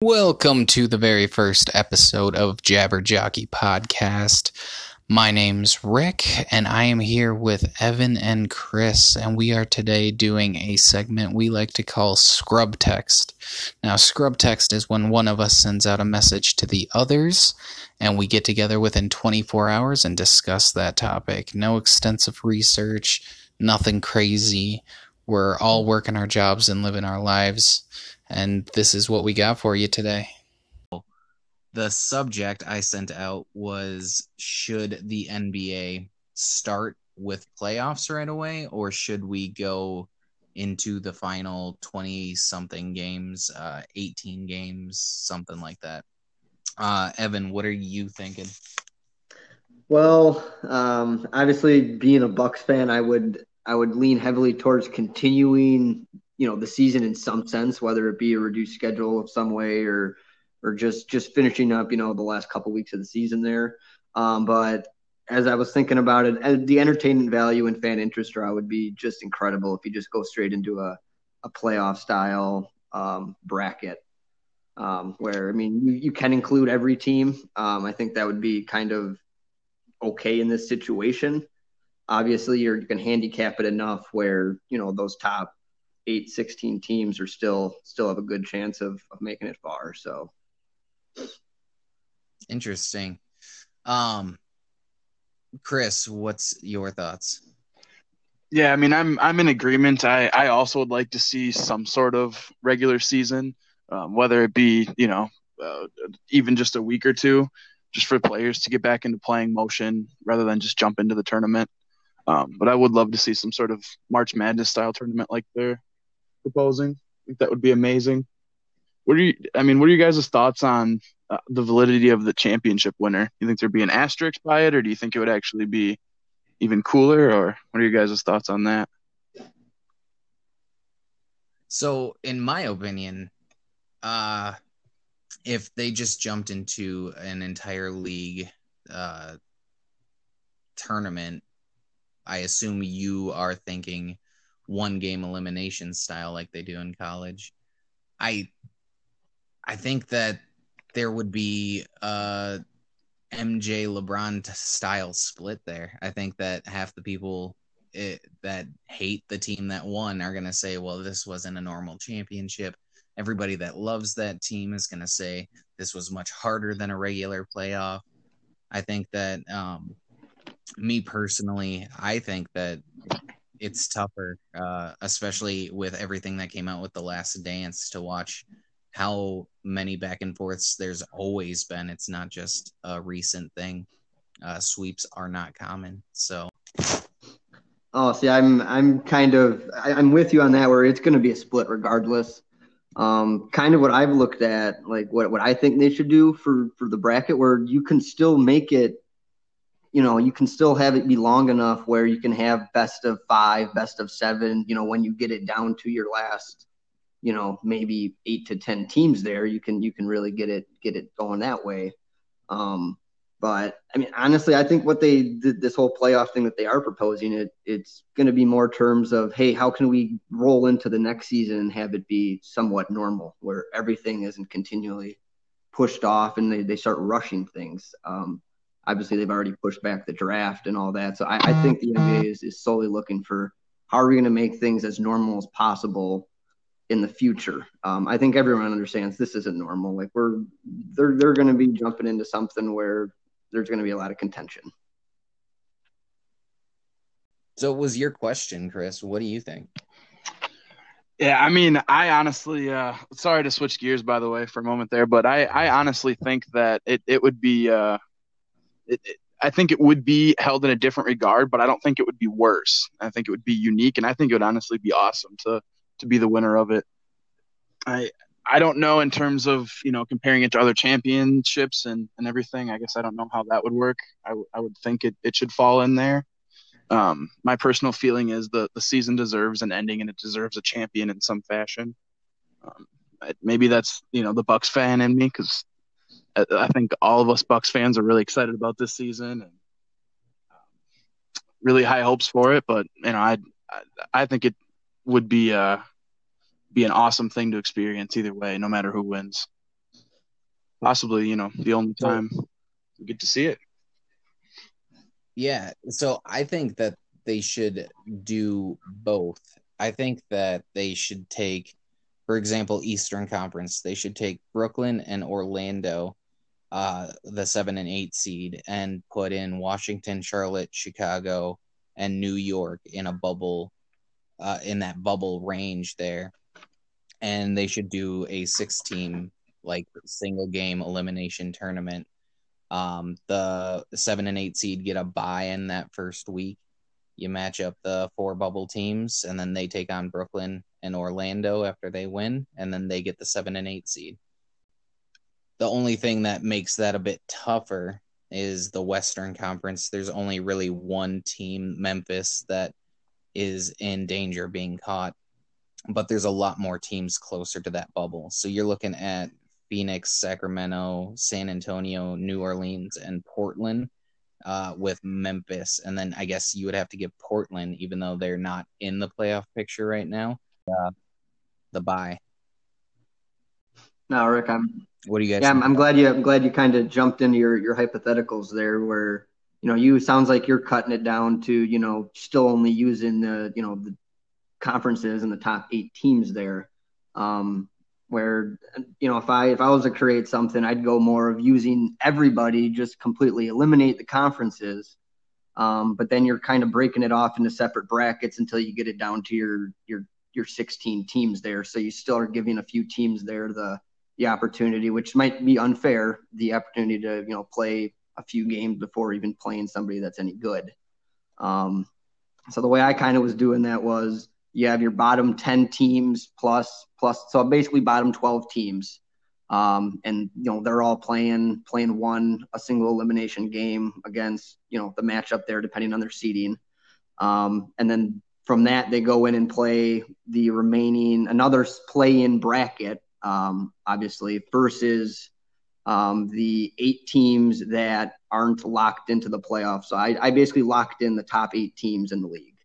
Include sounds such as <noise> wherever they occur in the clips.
Welcome to the very first episode of Jabber Jockey Podcast. My name's Rick, and I am here with Evan and Chris, and we are today doing a segment we like to call Scrub Text. Now, Scrub Text is when one of us sends out a message to the others, and we get together within 24 hours and discuss that topic. No extensive research, nothing crazy. We're all working our jobs and living our lives and this is what we got for you today. The subject I sent out was Should the NBA start with playoffs right away, or should we go into the final 20 something games, uh, 18 games, something like that? Uh, Evan, what are you thinking? Well, um, obviously, being a Bucks fan, I would I would lean heavily towards continuing you know the season in some sense, whether it be a reduced schedule of some way or or just just finishing up, you know, the last couple weeks of the season there. Um, but as I was thinking about it, the entertainment value and fan interest draw would be just incredible if you just go straight into a, a playoff style um, bracket. Um, where I mean, you, you can include every team. Um, I think that would be kind of okay in this situation. Obviously, you're, you can handicap it enough where you know those top eight, 16 teams are still still have a good chance of, of making it far. So interesting. Um Chris, what's your thoughts? Yeah, I mean, I'm I'm in agreement. I I also would like to see some sort of regular season, um, whether it be you know uh, even just a week or two, just for players to get back into playing motion rather than just jump into the tournament. Um, but I would love to see some sort of March Madness style tournament like they're proposing. I think that would be amazing. What are you? I mean, what are you guys' thoughts on uh, the validity of the championship winner? You think there'd be an asterisk by it, or do you think it would actually be even cooler? Or what are you guys' thoughts on that? So, in my opinion, uh, if they just jumped into an entire league uh, tournament, I assume you are thinking one game elimination style like they do in college. I I think that there would be a MJ LeBron style split there. I think that half the people it, that hate the team that won are going to say, well, this wasn't a normal championship. Everybody that loves that team is going to say this was much harder than a regular playoff. I think that, um, me personally, I think that it's tougher, uh, especially with everything that came out with the Last Dance to watch how many back and forths there's always been. It's not just a recent thing. Uh, sweeps are not common, so. Oh, see, I'm I'm kind of I'm with you on that. Where it's going to be a split regardless. Um, kind of what I've looked at, like what what I think they should do for for the bracket, where you can still make it you know, you can still have it be long enough where you can have best of five, best of seven, you know, when you get it down to your last, you know, maybe eight to 10 teams there, you can, you can really get it, get it going that way. Um, but I mean, honestly, I think what they did this whole playoff thing that they are proposing, it it's going to be more terms of, hey, how can we roll into the next season and have it be somewhat normal, where everything isn't continually pushed off and they, they start rushing things. Um, obviously they've already pushed back the draft and all that. So I, I think the NBA is, is solely looking for how are we going to make things as normal as possible in the future. Um, I think everyone understands this isn't normal. Like we're they're they're going to be jumping into something where there's going to be a lot of contention. So, it was your question, Chris? What do you think? Yeah, I mean, I honestly, uh, sorry to switch gears, by the way, for a moment there, but I, I honestly think that it, it would be, uh, it, it, I think it would be held in a different regard, but I don't think it would be worse. I think it would be unique, and I think it would honestly be awesome to to be the winner of it. I I don't know in terms of you know comparing it to other championships and, and everything. I guess I don't know how that would work. I, would think it, it should fall in there. Um, my personal feeling is the the season deserves an ending and it deserves a champion in some fashion. Um, maybe that's you know the Bucks fan in me because I think all of us Bucks fans are really excited about this season and um, really high hopes for it. But you know, I I think it would be uh be an awesome thing to experience either way, no matter who wins. possibly you know the only time we get to see it. Yeah, so I think that they should do both. I think that they should take, for example, Eastern Conference. They should take Brooklyn and Orlando, uh, the seven and eight seed, and put in Washington, Charlotte, Chicago, and New York in a bubble, uh, in that bubble range there. And they should do a six team, like single game elimination tournament. Um, the seven and eight seed get a buy in that first week you match up the four bubble teams, and then they take on Brooklyn and Orlando after they win, and then they get the seven and eight seed. The only thing that makes that a bit tougher is the Western Conference. There's only really one team, Memphis, that is in danger of being caught, but there's a lot more teams closer to that bubble. So you're looking at Phoenix, Sacramento, San Antonio, New Orleans, and Portland uh, with Memphis, and then I guess you would have to give Portland, even though they're not in the playoff picture right now, uh, the bye. No, Rick, I'm. What do you guys? Yeah, I'm, I'm, glad you. I'm glad you kind of jumped into your your hypotheticals there, where you know you sounds like you're cutting it down to you know still only using the you know the conferences and the top eight teams there. Um, where you know if i if i was to create something i'd go more of using everybody just completely eliminate the conferences um, but then you're kind of breaking it off into separate brackets until you get it down to your your your 16 teams there so you still are giving a few teams there the the opportunity which might be unfair the opportunity to you know play a few games before even playing somebody that's any good. Um, so the way i kind of was doing that was you have your bottom 10 teams plus plus so basically bottom 12 teams. Um, and you know they're all playing playing one a single elimination game against you know the matchup there depending on their seeding. Um, and then from that they go in and play the remaining another play in bracket um, obviously versus um, the eight teams that aren't locked into the playoffs so I, I basically locked in the top eight teams in the league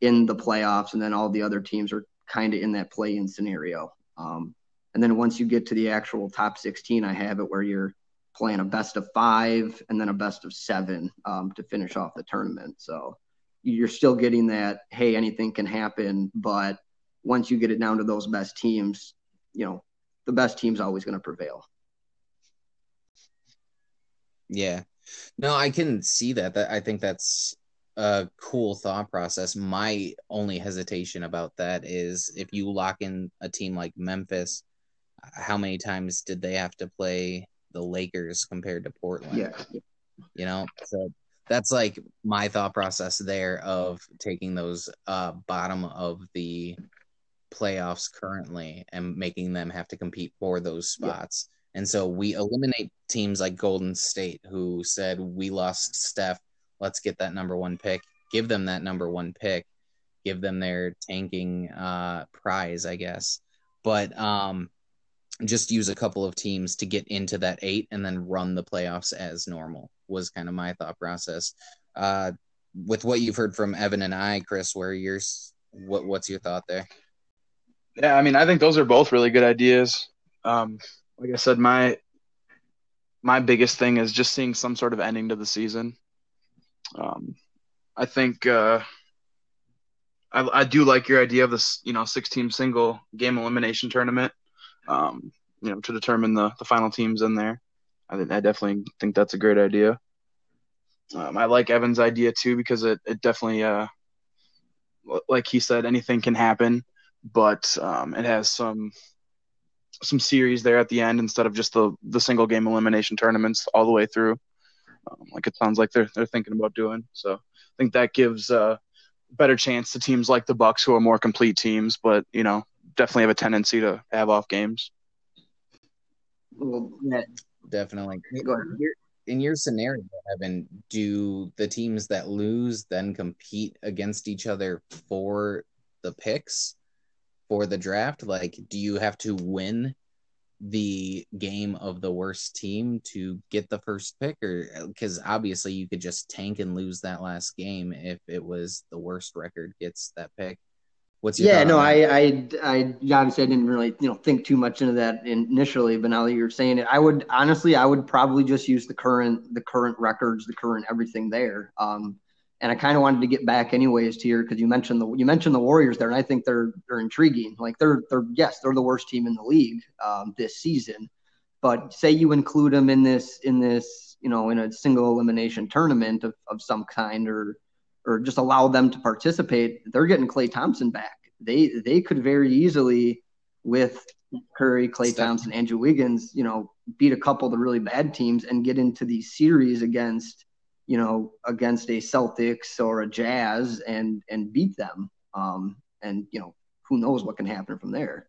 in the playoffs, and then all the other teams are kind of in that play-in scenario. Um, and then once you get to the actual top 16, I have it where you're playing a best of five and then a best of seven um, to finish off the tournament. So you're still getting that, hey, anything can happen. But once you get it down to those best teams, you know, the best team's always going to prevail. Yeah. No, I can see that. That I think that's a cool thought process. My only hesitation about that is if you lock in a team like Memphis, how many times did they have to play the Lakers compared to Portland? Yeah. You know, so that's like my thought process there of taking those uh, bottom of the playoffs currently and making them have to compete for those spots. Yeah. And so we eliminate teams like Golden State who said we lost Steph let's get that number one pick, give them that number one pick, give them their tanking uh, prize, I guess. But um, just use a couple of teams to get into that eight and then run the playoffs as normal was kind of my thought process. Uh, with what you've heard from Evan and I, Chris, where yours, what what's your thought there? Yeah, I mean, I think those are both really good ideas. Um, like I said, my my biggest thing is just seeing some sort of ending to the season. Um, I think uh, I, I do like your idea of this, you know, six team single game elimination tournament. Um, you know, to determine the the final teams in there. I think I definitely think that's a great idea. Um, I like Evan's idea too because it it definitely uh, like he said, anything can happen, but um, it has some some series there at the end instead of just the the single game elimination tournaments all the way through um, like it sounds like they're they're thinking about doing. So I think that gives a better chance to teams like the Bucks, who are more complete teams, but you know definitely have a tendency to have off games. Well, yeah, definitely. In your scenario, Evan, do the teams that lose then compete against each other for the picks for the draft? Like, do you have to win the game of the worst team to get the first pick or because obviously you could just tank and lose that last game if it was the worst record gets that pick What's your yeah, no, I. I, I obviously I didn't really, you know, think too much into that initially, but now that you're saying it, I would honestly, I would probably just use the current, the current records, the current everything there. Um, and I kind of wanted to get back anyways to your because you mentioned the you mentioned the Warriors there, and I think they're they're intriguing. Like they're they're yes, they're the worst team in the league um, this season, but say you include them in this in this you know in a single elimination tournament of, of some kind or or just allow them to participate, they're getting Klay Thompson back. They they could very easily with Curry, Klay Steph. Thompson, Andrew Wiggins, you know, beat a couple of the really bad teams and get into these series against, you know, against a Celtics or a Jazz and and beat them. Um, and you know, who knows what can happen from there.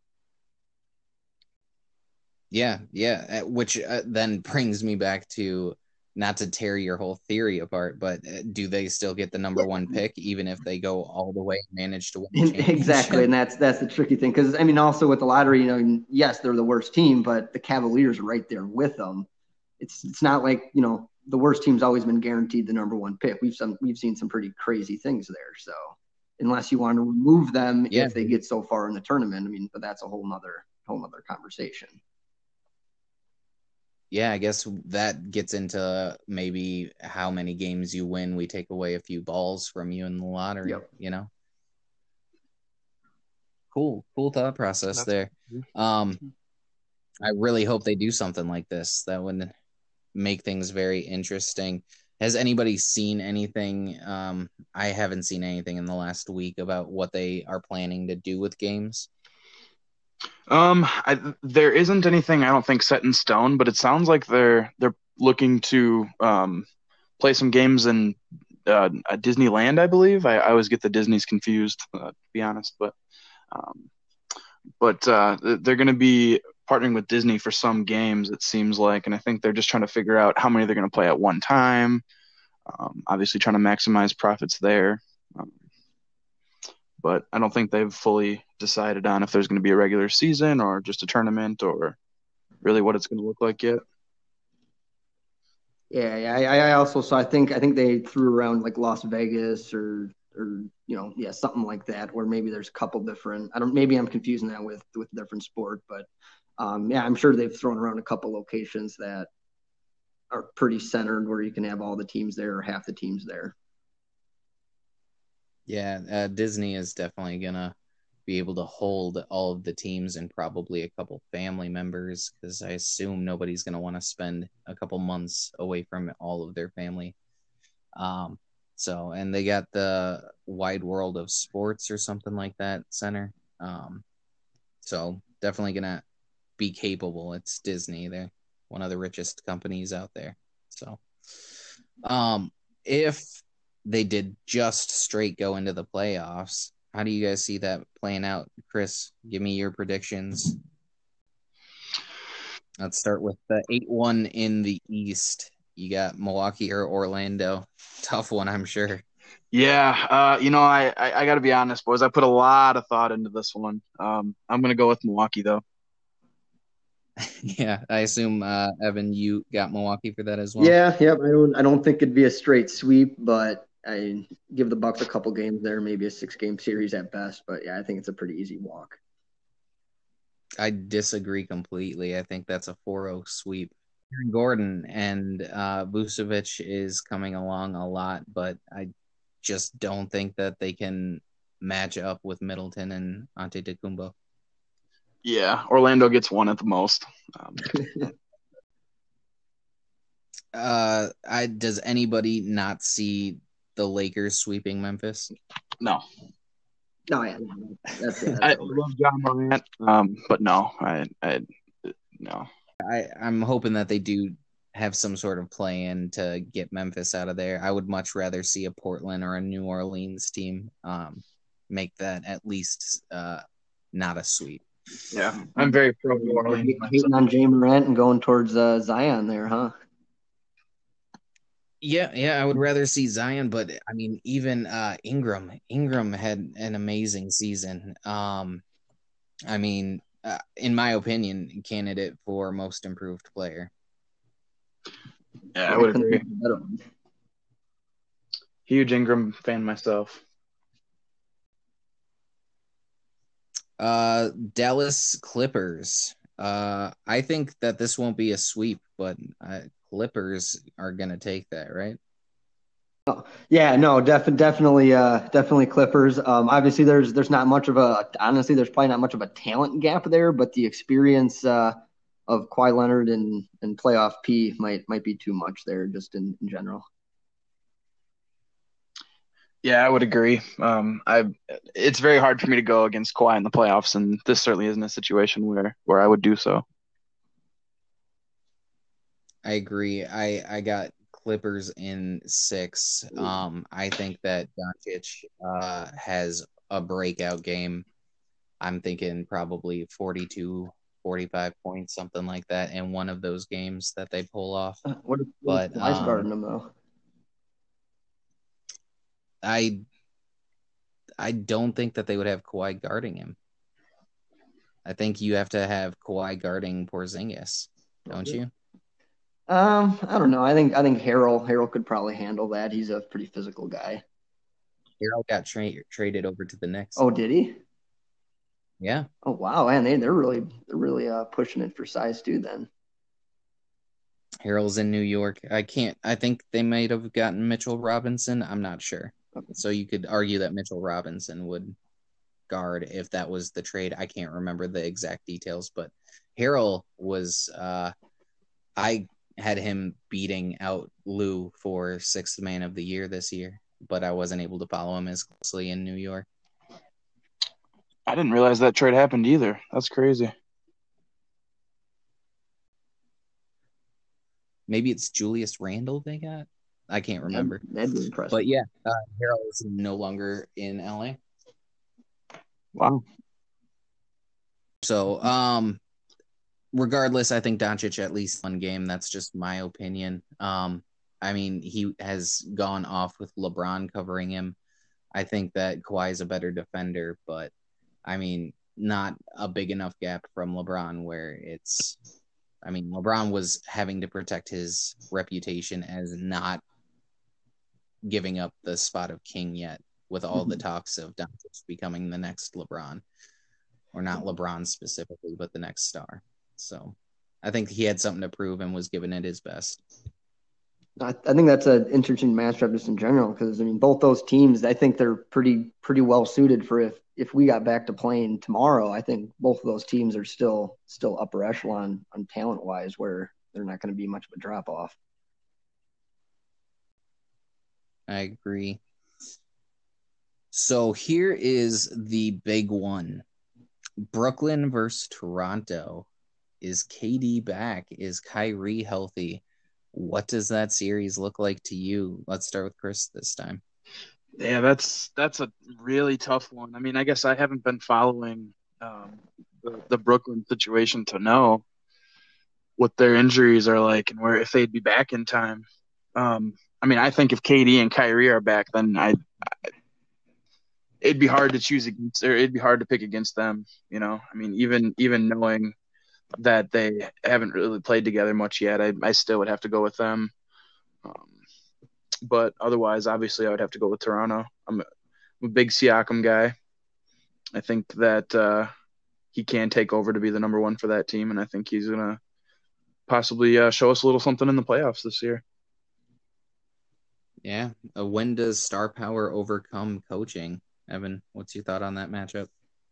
Yeah, yeah. uh, Which uh, then brings me back to not to tear your whole theory apart, but uh, do they still get the number one pick even if they go all the way and manage to win? <laughs> exactly, and that's that's the tricky thing because I mean, also with the lottery, you know, yes, they're the worst team, but the Cavaliers are right there with them. It's it's not like you know the worst team's always been guaranteed the number one pick. We've some we've seen some pretty crazy things there. So unless you want to remove them Yeah. if they get so far in the tournament, I mean, but that's a whole nother whole nother conversation. Yeah, I guess that gets into maybe how many games you win. We take away a few balls from you in the lottery, Yep. you know? Cool, cool thought process That's- there. Um, I really hope they do something like this. That would make things very interesting. Has anybody seen anything? Um, I haven't seen anything in the last week about what they are planning to do with games. Um, I, there isn't anything I don't think set in stone, but it sounds like they're they're looking to um, play some games in uh, Disneyland, I believe. I, I always get the Disney's confused, uh, to be honest, but um, but uh, they're going to be partnering with Disney for some games. It seems like, and I think they're just trying to figure out how many they're going to play at one time. Um, obviously, trying to maximize profits there. Um, but I don't think they've fully decided on if there's going to be a regular season or just a tournament or really what it's going to look like yet. Yeah, yeah. I, I also so I think I think they threw around like Las Vegas or or you know yeah something like that or maybe there's a couple different I don't maybe I'm confusing that with with different sport but um, yeah I'm sure they've thrown around a couple locations that are pretty centered where you can have all the teams there or half the teams there. Yeah, uh, Disney is definitely gonna be able to hold all of the teams and probably a couple family members because I assume nobody's gonna want to spend a couple months away from all of their family. Um, so and they got the Wide World of Sports or something like that center. Um, so definitely gonna be capable. It's Disney. They're one of the richest companies out there. So, um, if they did just straight go into the playoffs. How do you guys see that playing out? Chris, give me your predictions. Let's start with the 8 1 in the East. You got Milwaukee or Orlando. <laughs> Tough one, I'm sure. Yeah, uh, you know, I, I, I got to be honest, boys. I put a lot of thought into this one. Um, I'm going to go with Milwaukee, though. <laughs> yeah, I assume uh, Evan, you got Milwaukee for that as well. Yeah, yep. I don't I don't think it'd be a straight sweep, but I give the Bucks a couple games there, maybe a six game series at best. But yeah, I think it's a pretty easy walk. I disagree completely. I think that's a 4-0 sweep. Aaron Gordon and uh, Vucevic is coming along a lot, but I just don't think that they can match up with Middleton and Ante Antetokounmpo. Yeah, Orlando gets one at the most. Um, <laughs> Uh, I does anybody not see the Lakers sweeping Memphis? no, No, yeah, that's it. <laughs> I over. love John Morant, um, but no, I, I, no. I I'm hoping that they do have some sort of play in to get Memphis out of there. I would much rather see a Portland or a New Orleans team um make that at least uh not a sweep. Yeah, I'm very pro New Orleans. Hating on Jay Morant and going towards uh, Zion there, huh? Yeah, yeah, I would rather see Zion, but I mean, even uh, Ingram, Ingram had an amazing season. Um, I mean, uh, in my opinion, candidate for most improved player. Yeah, I would couldn't agree. a. Huge Ingram fan myself. Uh, Dallas Clippers. Uh, I think that this won't be a sweep, but uh, Clippers are gonna take that, right? Oh, Yeah, no, def- definitely, uh, definitely Clippers. Um, obviously, there's there's not much of a honestly, there's probably not much of a talent gap there, but the experience uh, of Kawhi Leonard and and playoff P might might be too much there, just in, in general. Yeah, I would agree. Um, I it's very hard for me to go against Kawhi in the playoffs, and this certainly isn't a situation where where I would do so. I agree. I I got Clippers in six. Um, I think that Doncic uh, has a breakout game. I'm thinking probably 42, 45 points, something like that, in one of those games that they pull off. Uh, what is But, Kawhi's um, guarding them though? I I don't think that they would have Kawhi guarding him. I think you have to have Kawhi guarding Porzingis, don't you? Um, I don't know. I think I think Harrell Harrell could probably handle that. He's a pretty physical guy. Harrell got tra- traded over to the Knicks. Oh, did he? yeah, Oh wow, man, they they're really they're really uh pushing it for size too. Then Harrell's in New York. I can't. I think they might have gotten Mitchell Robinson. I'm not sure. So you could argue that Mitchell Robinson would guard if that was the trade. I can't remember the exact details, but Harrell was. Uh, I had him beating out Lou for sixth man of the year this year, but I wasn't able to follow him as closely in New York. I didn't realize that trade happened either. That's crazy. Maybe it's Julius Randle they got. I can't remember. That'd, that'd be impressive. But yeah, uh, Harrell is no longer in LA. Wow. So, um, regardless, I think Doncic at least one game. That's just my opinion. Um, I mean, he has gone off with LeBron covering him. I think that Kawhi is a better defender, but I mean, not a big enough gap from LeBron where it's. I mean, LeBron was having to protect his reputation as not giving up the spot of king yet, with all the mm-hmm. talks of Doncic becoming the next LeBron, or not LeBron specifically, but the next star. So, I think he had something to prove and was giving it his best. I, I think that's an interesting matchup just in general because I mean both those teams I think they're pretty pretty well suited for if if we got back to playing tomorrow I think both of those teams are still still upper echelon on talent wise where they're not going to be much of a drop off. I agree. So here is the big one. Brooklyn versus Toronto. Is KD back? Is Kyrie healthy? What does that series look like to you? Let's start with Chris this time. Yeah, that's that's a really tough one. I mean, I guess I haven't been following um, the, the Brooklyn situation to know what their injuries are like and where if they'd be back in time. Um, I mean, I think if KD and Kyrie are back, then I, I it'd be hard to choose against or it'd be hard to pick against them. You know, I mean, even even knowing that they haven't really played together much yet, I I still would have to go with them. Um, but otherwise, obviously, I would have to go with Toronto. I'm a, I'm a big Siakam guy. I think that uh, he can take over to be the number one for that team, and I think he's gonna possibly uh, show us a little something in the playoffs this year. Yeah. Uh, when does star power overcome coaching? Evan, what's your thought on that matchup?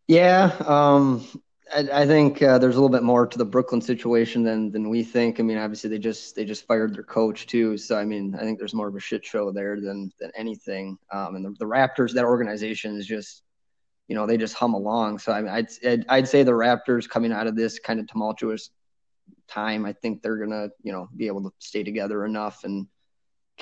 Yeah, um, I, I think uh, there's a little bit more to the Brooklyn situation than than we think. I mean, obviously they just they just fired their coach too, so I mean I think there's more of a shit show there than than anything. Um, and the, the Raptors, that organization is just you know they just hum along. So I mean, I'd I'd, I'd say the Raptors coming out of this kind of tumultuous time, I think they're gonna you know be able to stay together enough and.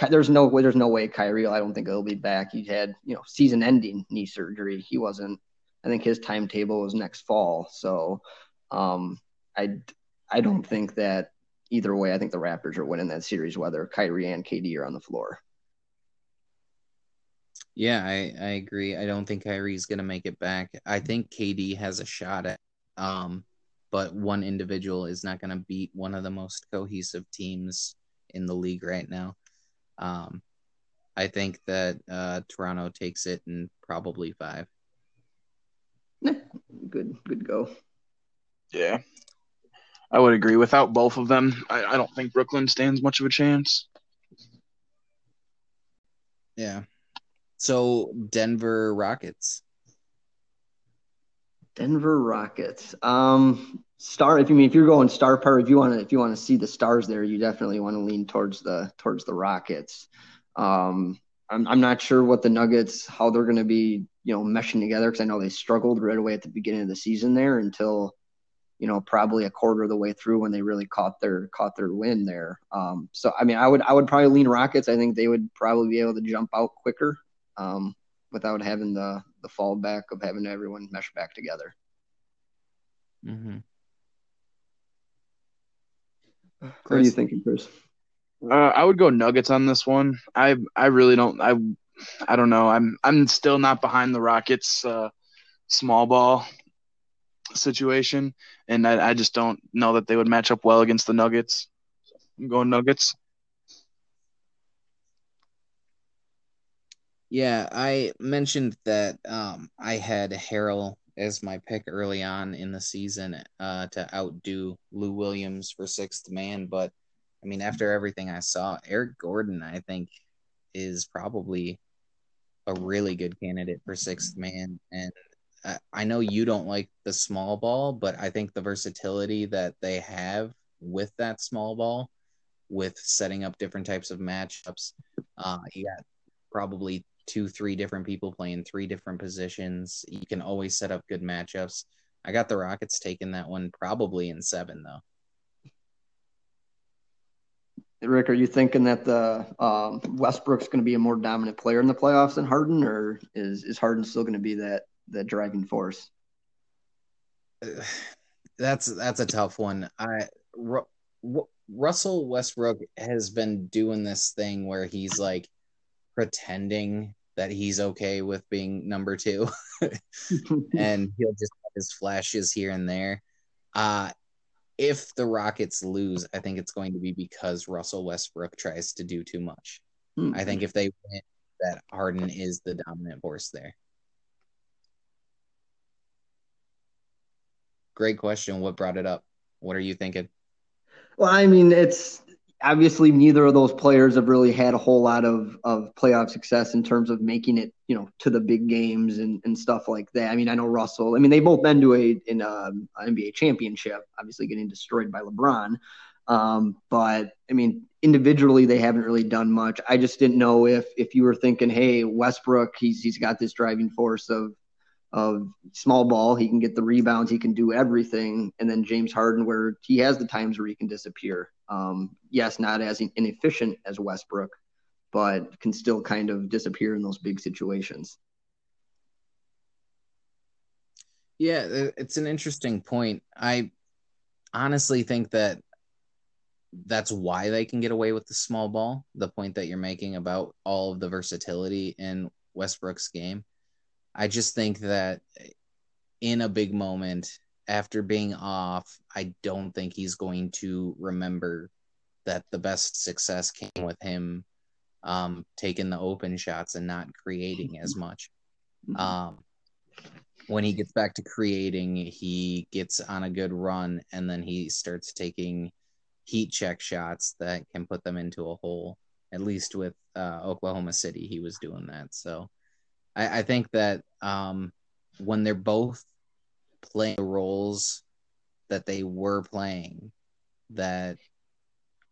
There's no way. There's no way Kyrie. I don't think he'll be back. He had, you know, season-ending knee surgery. He wasn't. I think his timetable was next fall. So, um, I I don't think that either way. I think the Raptors are winning that series, whether Kyrie and KD are on the floor. Yeah, I, I agree. I don't think Kyrie's gonna make it back. I think KD has a shot at um, but one individual is not gonna beat one of the most cohesive teams in the league right now. Um, I think that uh, Toronto takes it in probably five. Good good go. Yeah, I would agree. Without both of them, I, I don't think Brooklyn stands much of a chance. Yeah. So Denver Rockets. Denver Rockets. Um, star. If you mean if you're going star power, if you want to if you want to see the stars there, you definitely want to lean towards the towards the Rockets. Um, I'm I'm not sure what the Nuggets how they're going to be you know meshing together because I know they struggled right away at the beginning of the season there until you know probably a quarter of the way through when they really caught their caught their win there. Um, so I mean I would I would probably lean Rockets. I think they would probably be able to jump out quicker um, without having the the fallback of having everyone mesh back together. Mm-hmm. What are you thinking, Chris? Uh, I would go Nuggets on this one. I I really don't. I I don't know. I'm I'm still not behind the Rockets uh, small ball situation, and I, I just don't know that they would match up well against the Nuggets. I'm going Nuggets. Yeah, I mentioned that um, I had Harrell as my pick early on in the season uh, to outdo Lou Williams for sixth man, but I mean, after everything I saw, Eric Gordon, I think, is probably a really good candidate for sixth man. And I know you don't like the small ball, but I think the versatility that they have with that small ball, with setting up different types of matchups, uh, you got probably two, three different people playing three different positions. You can always set up good matchups. I got the Rockets taking that one probably in seven, though. Rick, are you thinking that the um, Westbrook's going to be a more dominant player in the playoffs than Harden, or is is Harden still going to be that that driving force? <sighs> That's that's a tough one. I Ru- Russell Westbrook has been doing this thing where he's like pretending that he's okay with being number two, <laughs> <laughs> and he'll just have his flashes here and there. Uh, if the Rockets lose, I think it's going to be because Russell Westbrook tries to do too much. Mm-hmm. I think if they win, that Harden is the dominant force there. Great question. What brought it up? What are you thinking? Well, I mean, it's obviously neither of those players have really had a whole lot of, of playoff success in terms of making it, you know, to the big games and, and stuff like that. I mean, I know Russell. I mean, they've both been to a in a, an NBA championship, obviously getting destroyed by LeBron. Um, but I mean, individually they haven't really done much. I just didn't know if if you were thinking, hey, Westbrook, he's he's got this driving force of of small ball. He can get the rebounds. He can do everything. And then James Harden, where he has the times where he can disappear. Um, yes, not as inefficient as Westbrook, but can still kind of disappear in those big situations. Yeah, it's an interesting point. I honestly think that that's why they can get away with the small ball. The point that you're making about all of the versatility in Westbrook's game I just think that in a big moment after being off, I don't think he's going to remember that the best success came with him um, taking the open shots and not creating as much. Mm-hmm. Um, when he gets back to creating, he gets on a good run and then he starts taking heat check shots that can put them into a hole. At least with uh, Oklahoma City, he was doing that. So I, I think that um, when they're both playing the roles that they were playing, that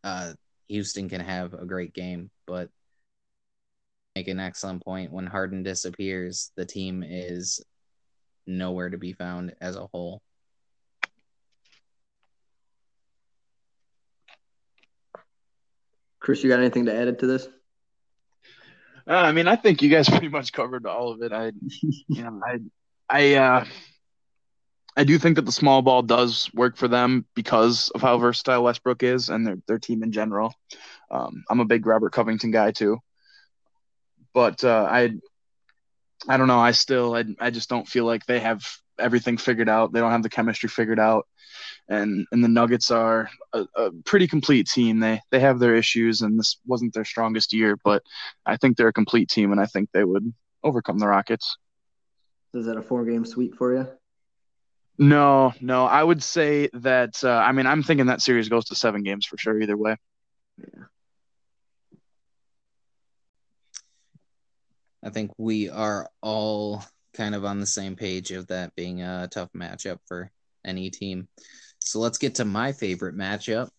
uh, Houston can have a great game. But make an excellent point. When Harden disappears, the team is nowhere to be found as a whole. Chris, you got anything to add to this? Uh, I mean, I think you guys <laughs> pretty much covered all of it. I, you know, I, I, uh, I do think that the small ball does work for them because of how versatile Westbrook is and their their team in general. Um, I'm a big Robert Covington guy too, but uh, I, I don't know. I still, I, I just don't feel like they have everything figured out. They don't have the chemistry figured out and and the Nuggets are a, a, pretty complete team. They they have their issues, and this wasn't their strongest year, but I think they're a complete team, and I think they would overcome the Rockets. Is that a four game sweep for you? No, no. I would say that. Uh, I mean, I'm thinking that series goes to seven games for sure. Either way. Yeah. I think we are all kind of on the same page of that being a tough matchup for any team. So let's get to my favorite matchup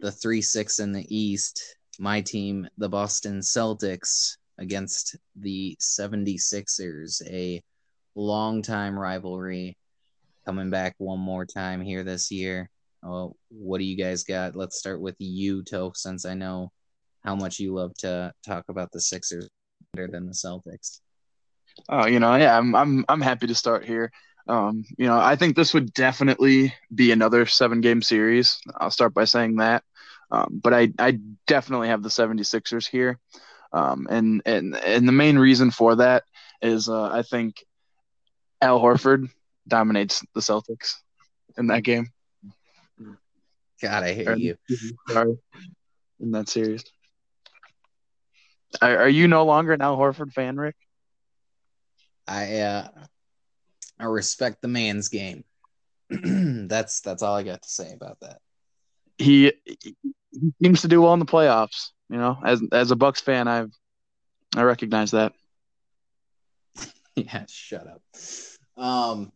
the 3 6 in the East. My team, the Boston Celtics, against the 76ers, a long-time rivalry coming back one more time here this year. Oh, what do you guys got? Let's start with you, Toph, since I know how much you love to talk about the Sixers better than the Celtics. Oh, you know, yeah, I'm I'm I'm happy to start here. Um, you know, I think this would definitely be another seven game series. I'll start by saying that. Um, but I, I definitely have the 76ers here. Um, and, and, and the main reason for that is uh, I think Al Horford dominates the Celtics in that game. God, I hate you. Sorry. In that series. Are, are you no longer an Al Horford fan, Rick? I uh, I respect the man's game. <clears throat> that's that's all I got to say about that. He he seems to do well in the playoffs. You know, as as a Bucks fan, I've I recognize that. <laughs> yeah, shut up. Um,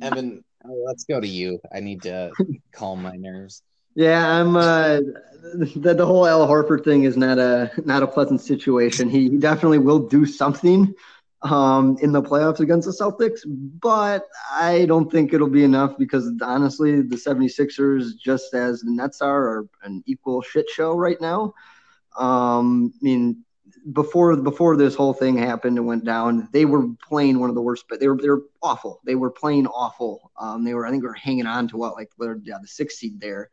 Evan, let's go to you. I need to calm my nerves. Yeah, I'm. Uh, the, the whole Al Horford thing is not a not a pleasant situation. He he definitely will do something um, in the playoffs against the Celtics, but I don't think it'll be enough because honestly, the 76ers, just as the Nets are, are an equal shit show right now. Um, I mean, before before this whole thing happened and went down, they were playing one of the worst, but they were they were awful. They were playing awful. Um, they were I think they were hanging on to what like yeah, the sixth seed there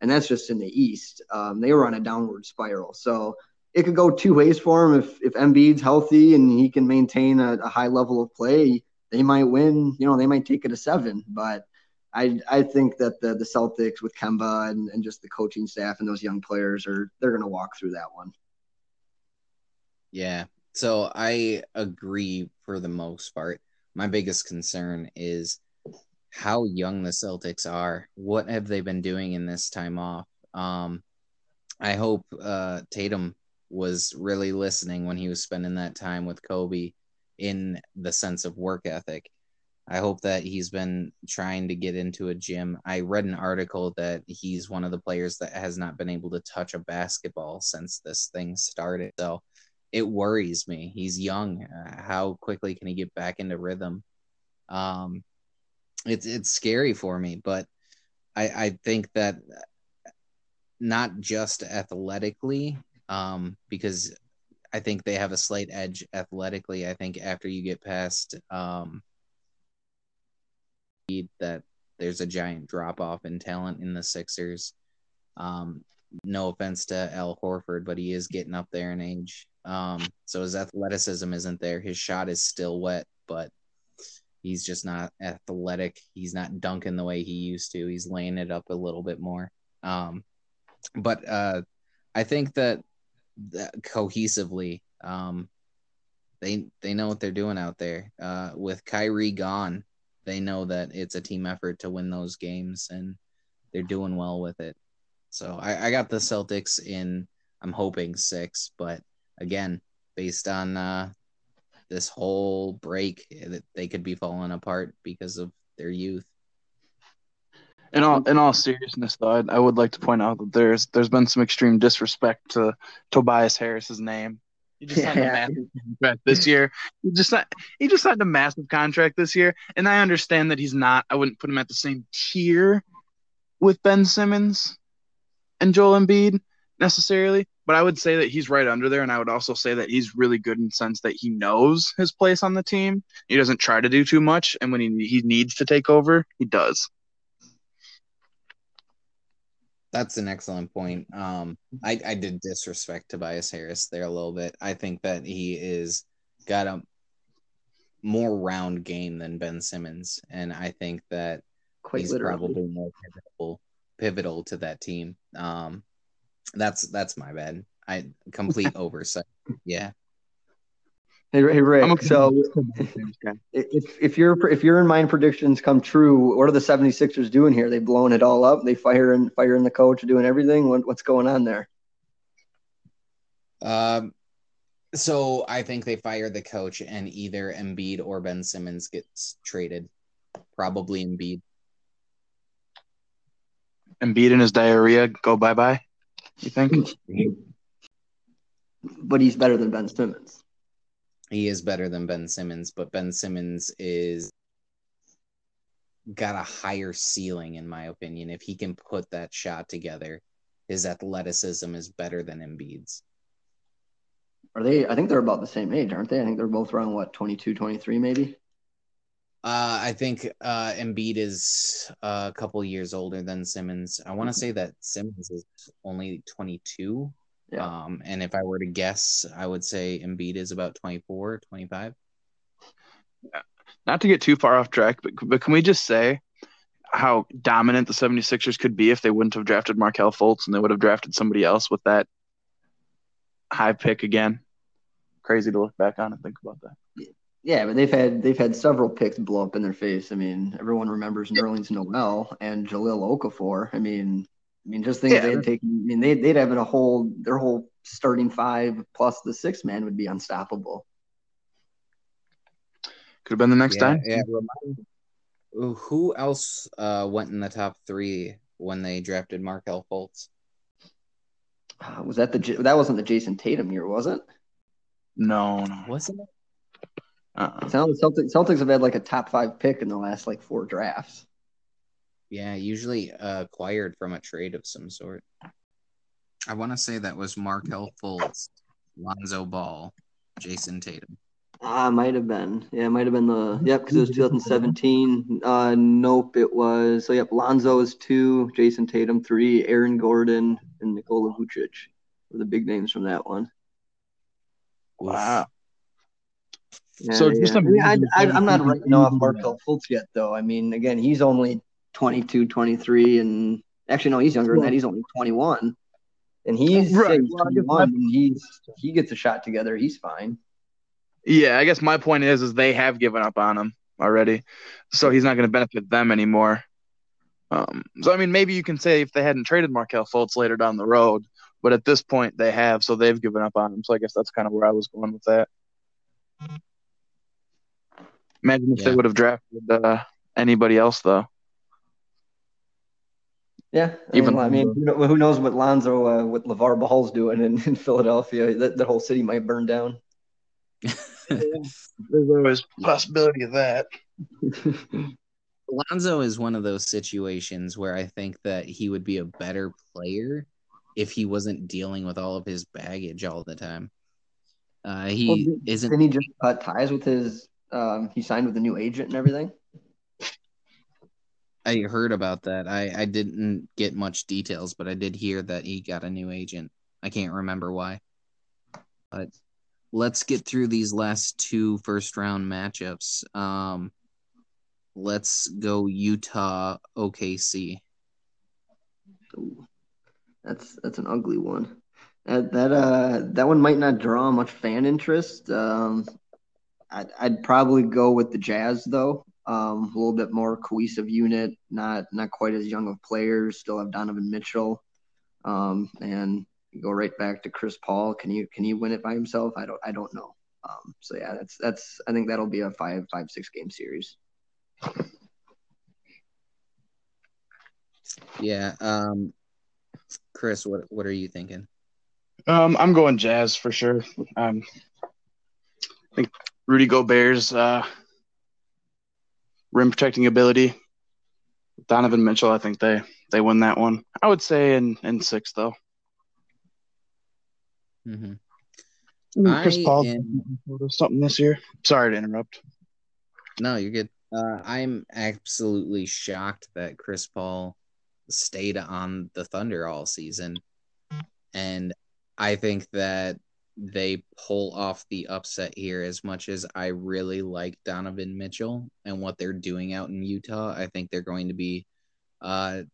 and that's just in the East. Um, they were on a downward spiral, so it could go two ways for him. If if Embiid's healthy and he can maintain a, a high level of play, they might win. You know, they might take it to seven, but. I, I think that the, the Celtics with Kemba and, and just the coaching staff and those young players are they're going to walk through that one. Yeah. So I agree for the most part. My biggest concern is how young the Celtics are. What have they been doing in this time off? Um, I hope uh, Tatum was really listening when he was spending that time with Kobe in the sense of work ethic. I hope that he's been trying to get into a gym. I read an article that he's one of the players that has not been able to touch a basketball since this thing started. So it worries me. He's young. Uh, how quickly can he get back into rhythm? Um, it's it's scary for me, but I I think that not just athletically, um, because I think they have a slight edge athletically. I think after you get past um, that there's a giant drop off in talent in the Sixers. Um, no offense to Al Horford, but he is getting up there in age. Um, so his athleticism isn't there. His shot is still wet, but He's just not athletic. He's not dunking the way he used to. He's laying it up a little bit more. Um, but uh, I think that, that cohesively, um, they they know what they're doing out there. Uh, with Kyrie gone, they know that it's a team effort to win those games, and they're doing well with it. So I, I got the Celtics in. I'm hoping six, but again, based on uh, this whole break that they could be falling apart because of their youth. In all in all seriousness, though, I, I would like to point out that there's there's been some extreme disrespect to Tobias Harris's name. He just signed <laughs> yeah. a massive contract this year. He just he just signed a massive contract this year, and I understand that he's not. I wouldn't put him at the same tier with Ben Simmons and Joel Embiid necessarily, but I would say that he's right under there, and I would also say that he's really good in the sense that he knows his place on the team. He doesn't try to do too much, and when he he needs to take over, he does. That's an excellent point. Um, I I did disrespect Tobias Harris there a little bit. I think that he is got a more round game than Ben Simmons, and I think that Quite he's literally. probably more pivotal pivotal to that team. Um, that's that's my bad. I complete <laughs> oversight. Yeah. Hey, hey Rick. I'm a- so <laughs> if if your if your in mind predictions come true, what are the 76ers doing here? They blowing it all up. They firing firing the coach, doing everything. What, what's going on there? Um, so I think they fire the coach, and either Embiid or Ben Simmons gets traded. Probably Embiid. Embiid and his diarrhea go bye bye. You think? But he's better than Ben Simmons. He is better than Ben Simmons, but Ben Simmons is got a higher ceiling, in my opinion. If he can put that shot together, his athleticism is better than Embiid's. Are they? I think they're about the same age, aren't they? I think they're both around what 22, 23 maybe. Uh, I think uh, Embiid is a couple years older than Simmons. I want to say that Simmons is only 22. Yeah. Um, and if I were to guess, I would say Embiid is about 24, 25. Not to get too far off track, but but can we just say how dominant the 76ers could be if they wouldn't have drafted Markelle Fultz and they would have drafted somebody else with that high pick again? Crazy to look back on and think about that. Yeah, but they've had they've had several picks blow up in their face. I mean, everyone remembers Nerlens Noel and Jahlil Okafor. I mean, I mean, just think Yeah. they had taken. I mean, they they'd have it a whole their whole starting five plus the six man would be unstoppable. Could have been the next yeah, time. Yeah. remind- Who- Who else uh, went in the top three when they drafted Markelle Fultz? Uh, was that the that wasn't the Jayson Tatum year, was it? No, no. Wasn't it? Uh-uh. Celtics Celtics have had like a top five pick in the last like four drafts. Yeah, usually uh, acquired from a trade of some sort. I want to say that was Markelle Fultz, Lonzo Ball, Jayson Tatum. Ah, might have been. Yeah, it might have been the yep because it was 2017. Uh, nope, it was so yep. Lonzo is two, Jayson Tatum three, Aaron Gordon and Nikola Vucic were the big names from that one. Wow. Yeah, So just yeah. I mean, I, I, I'm not everything writing off you- Markelle Fultz yet, though. I mean, again, he's only 22, 23, and actually, no, he's younger than that. He's only 21, and he's, Right. Well, 21, and he's he gets a shot together. He's fine. Yeah, I guess my point is is they have given up on him already, so he's not going to benefit them anymore. Um, so I mean, maybe you can say if they hadn't traded Markelle Fultz later down the road, but at this point they have, so they've given up on him. So I guess that's kind of where I was going with that. Imagine if they would have drafted uh, anybody else, though. Yeah, I Even mean, I mean, who knows what Lonzo, uh, what LaVar Ball's doing in, in Philadelphia? That, that whole city might burn down. <laughs> There's always possibility of that. Lonzo is one of those situations where I think that he would be a better player if he wasn't dealing with all of his baggage all the time. Uh, he Well, isn't. Didn't he just cut ties with his? Um, he signed with a new agent and everything. I heard about that. I, I didn't get much details, but I did hear that he got a new agent. I can't remember why. But let's get through these last two first round matchups. Um, let's go Utah OKC. Ooh, that's that's an ugly one. That that uh that one might not draw much fan interest. Um, I'd I'd probably go with the Jazz though. Um, a little bit more cohesive unit, not not quite as young of players. Still have Donovan Mitchell, um, and go right back to Chris Paul. Can you can he win it by himself? I don't I don't know. Um, so yeah, that's that's I think that'll be a five five six game series. Yeah. Um, Chris, what what are you thinking? Um, I'm going Jazz for sure. Um, I think Rudy Gobert's uh, rim protecting ability. Donovan Mitchell, I think they they win that one. I would say in in six though. Mm-hmm. Chris I Paul am- something this year. Sorry to interrupt. No, you're good. Uh, I'm absolutely shocked that Chris Paul stayed on the Thunder all season. And I think that they pull off the upset here as much as I really like Donovan Mitchell and what they're doing out in Utah. I think they're going to be a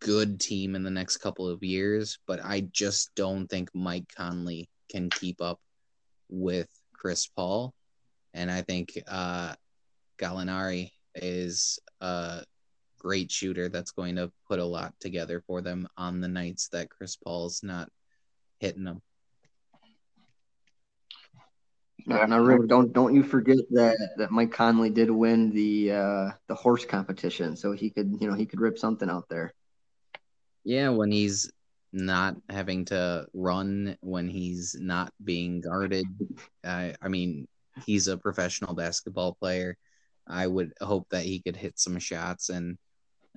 good team in the next couple of years, but I just don't think Mike Conley can keep up with Chris Paul, and I think uh, Gallinari is a great shooter that's going to put a lot together for them on the nights that Chris Paul's not hitting them. Yeah, now, really, don't don't you forget that that Mike Conley did win the uh, the horse competition, so he could you know he could rip something out there. Yeah, when he's not having to run, when he's not being guarded. I I mean, he's a professional basketball player. I would hope that he could hit some shots, and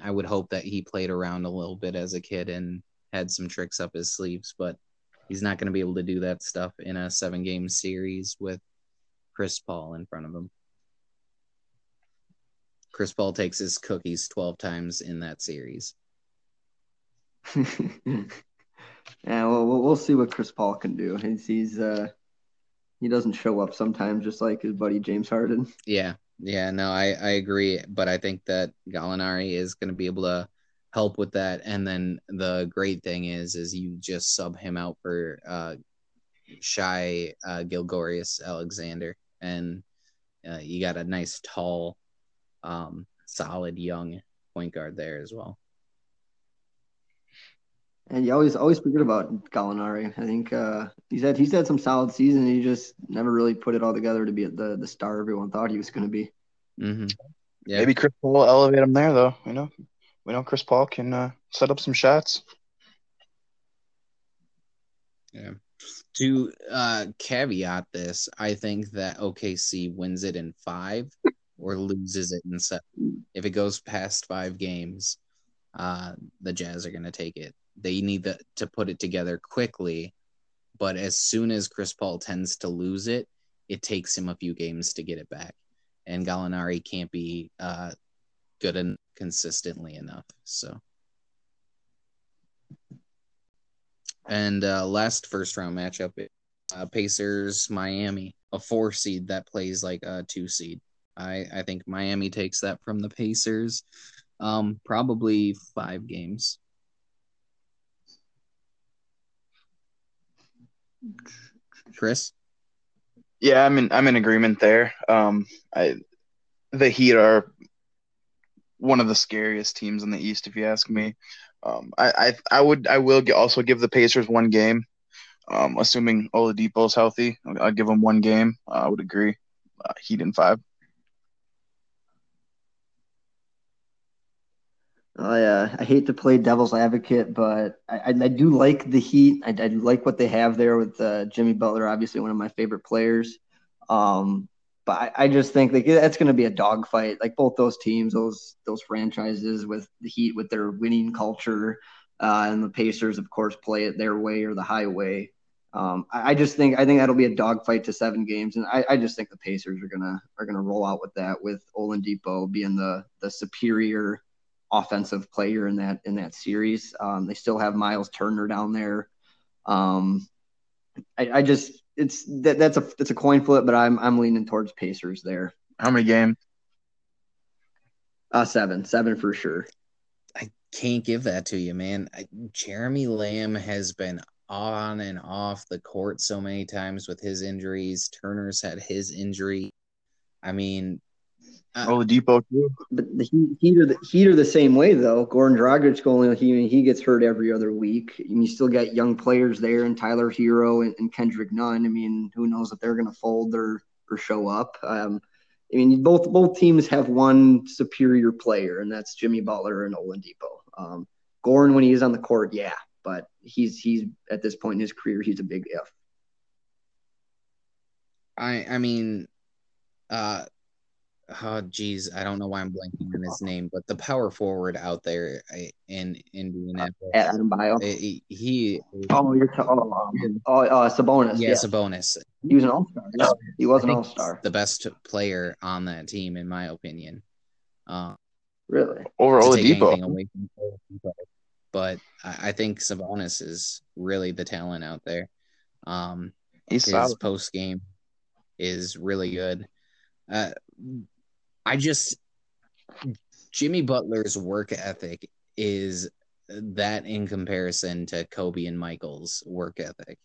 I would hope that he played around a little bit as a kid and had some tricks up his sleeves, but he's not going to be able to do that stuff in a seven game series with Chris Paul in front of him. Chris Paul takes his cookies 12 times in that series. <laughs> yeah, well, we'll see what Chris Paul can do. He's, he's uh, he doesn't show up sometimes, just like his buddy James Harden. Yeah, yeah, no, I I agree, but I think that Gallinari is going to be able to help with that. And then the great thing is, is you just sub him out for uh, Shai uh, Gilgeous Alexander, and uh, you got a nice, tall, um, solid young point guard there as well. And you always always forget about Gallinari. I think uh, he's had he's had some solid season. He just never really put it all together to be the the star everyone thought he was going to be. Mm-hmm. Yeah. Maybe Chris will elevate him there, though. You know, we know Chris Paul can uh, set up some shots. Yeah. To uh, caveat this, I think that OKC wins it in five or loses it in seven. If it goes past five games, uh, the Jazz are going to take it. They need the, to put it together quickly, but as soon as Chris Paul tends to lose it, it takes him a few games to get it back. And Gallinari can't be uh, good and consistently enough. So, and uh, last first round matchup, uh, Pacers Miami, a four seed that plays like a two seed. I I think Miami takes that from the Pacers, um, probably five games. Chris. Yeah, I'm in. I'm in agreement there. Um, I the Heat are one of the scariest teams in the East, if you ask me. Um, I, I, I would I will also give the Pacers one game, um, assuming is healthy. I'll give them one game. Uh, I would agree. Uh, Heat in five. I uh, I hate to play devil's advocate, but I, I, I do like the Heat. I, I like what they have there with uh, Jimmy Butler, obviously one of my favorite players. Um, but I, I just think like that's going to be a dogfight. Like both those teams, those those franchises with the Heat with their winning culture, uh, and the Pacers, of course, play it their way or the highway. Um, I, I, just think I think that'll be a dogfight to seven games, and I, I, just think the Pacers are gonna are gonna roll out with that with Oladipo being the the superior offensive player in that in that series. Um, they still have Miles Turner down there. Um, I, I just it's that that's a it's a coin flip, but I'm I'm leaning towards Pacers there. How many games? Uh, seven, seven for sure. I can't give that to you, man. I, Jeremy Lamb has been on and off the court so many times with his injuries. Turner's had his injury. I mean, uh, Oladipo too. But the Heat, heat are the Heat are the same way though. Goran Dragic going he he gets hurt every other week. And you still got young players there and Tyler Herro and, and Kendrick Nunn. I mean, who knows if they're going to fold or or show up. Um, I mean, both both teams have one superior player, and that's Jimmy Butler and Oladipo. Um, Goran, when he is on the court, yeah, but he's he's at this point in his career, he's a big if. I I mean, uh, oh geez, I don't know why I'm blanking on his name, but the power forward out there in Indianapolis, uh, Adebayo. He, he oh, you're t- oh, um, oh uh, Sabonis. Yeah, yes. Sabonis. He was an all star. Yeah. He was an all star. The best player on that team, in my opinion. Uh, really, over Oladipo. But I, I think Sabonis is really the talent out there. Um, He's his solid. post game is really good. Uh, I just Jimmy Butler's work ethic is that in comparison to Kobe and Michael's work ethic.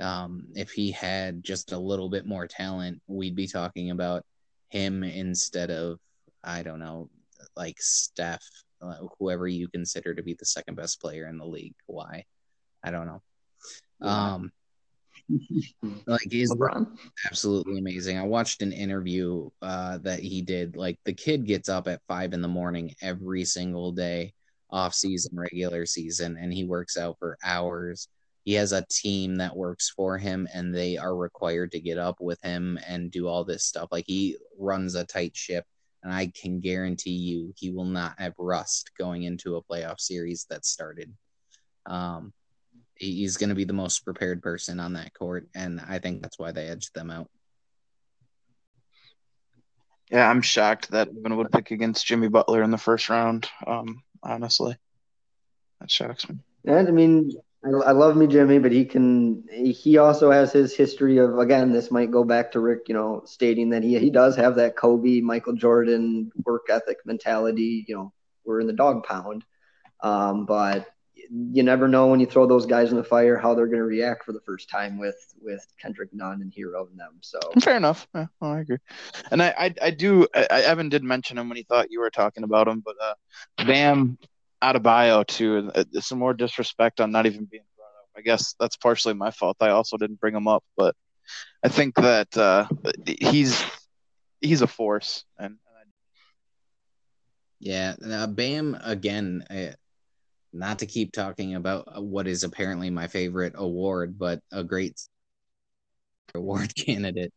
Um, if he had just a little bit more talent, we'd be talking about him instead of I don't know, like Steph, uh, whoever you consider to be the second best player in the league. Why? I don't know. Um, <laughs> like he's LeBron. absolutely amazing. I watched an interview uh, that he did. Like the kid gets up at five in the morning every single day, off season, regular season, and he works out for hours. He has a team that works for him, and they are required to get up with him and do all this stuff. Like he runs a tight ship, and I can guarantee you he will not have rust going into a playoff series that started. Um, he's going to be the most prepared person on that court, and I think that's why they edged them out. Yeah, I'm shocked that Evan would pick against Jimmy Butler in the first round. Um, honestly, that shocks me. And I mean, I, I love me Jimmy, but he can. He also has his history of again. This might go back to Rick, you know, stating that he he does have that Kobe, Michael Jordan work ethic mentality. You know, we're in the dog pound, um, but you never know when you throw those guys in the fire how they're going to react for the first time with with Kendrick Nunn and Herro and them. So fair enough. Yeah, oh, I agree. And I I, I do. I, Evan did mention him when he thought you were talking about him, but uh, Bam Adebayo too. Uh, some more disrespect on not even being brought up. I guess that's partially my fault. I also didn't bring him up, but I think that uh, he's he's a force and. Yeah, uh, Bam again. Uh, not to keep talking about uh, what is apparently my favorite award, but a great award <laughs> candidate.